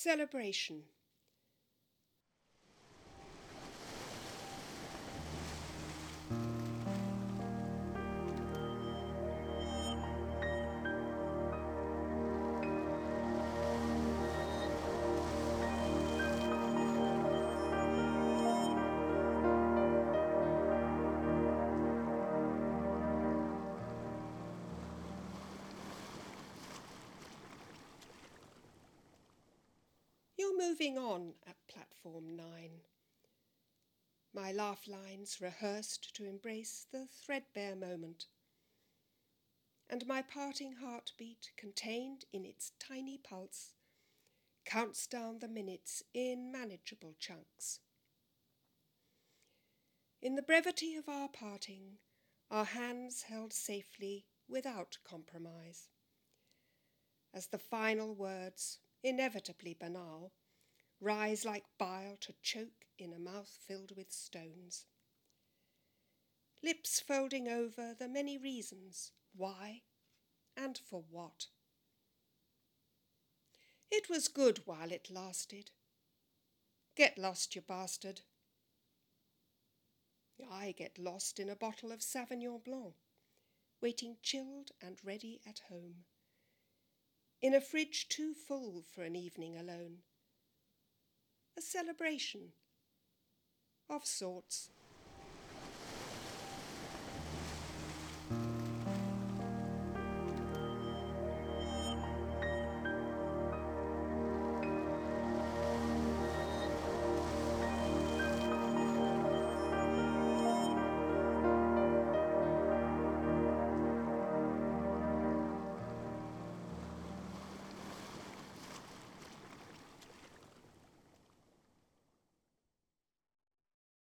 Celebration. You're moving on at platform nine. My laugh lines rehearsed to embrace the threadbare moment. And my parting heartbeat, contained in its tiny pulse, counts down the minutes in manageable chunks. In the brevity of our parting, our hands held safely without compromise. As the final words inevitably banal, rise like bile to choke in a mouth filled with stones. Lips folding over the many reasons why and for what. It was good while it lasted. Get lost, you bastard. I get lost in a bottle of Sauvignon Blanc, waiting chilled and ready at home in a fridge too full for an evening alone a celebration of sorts.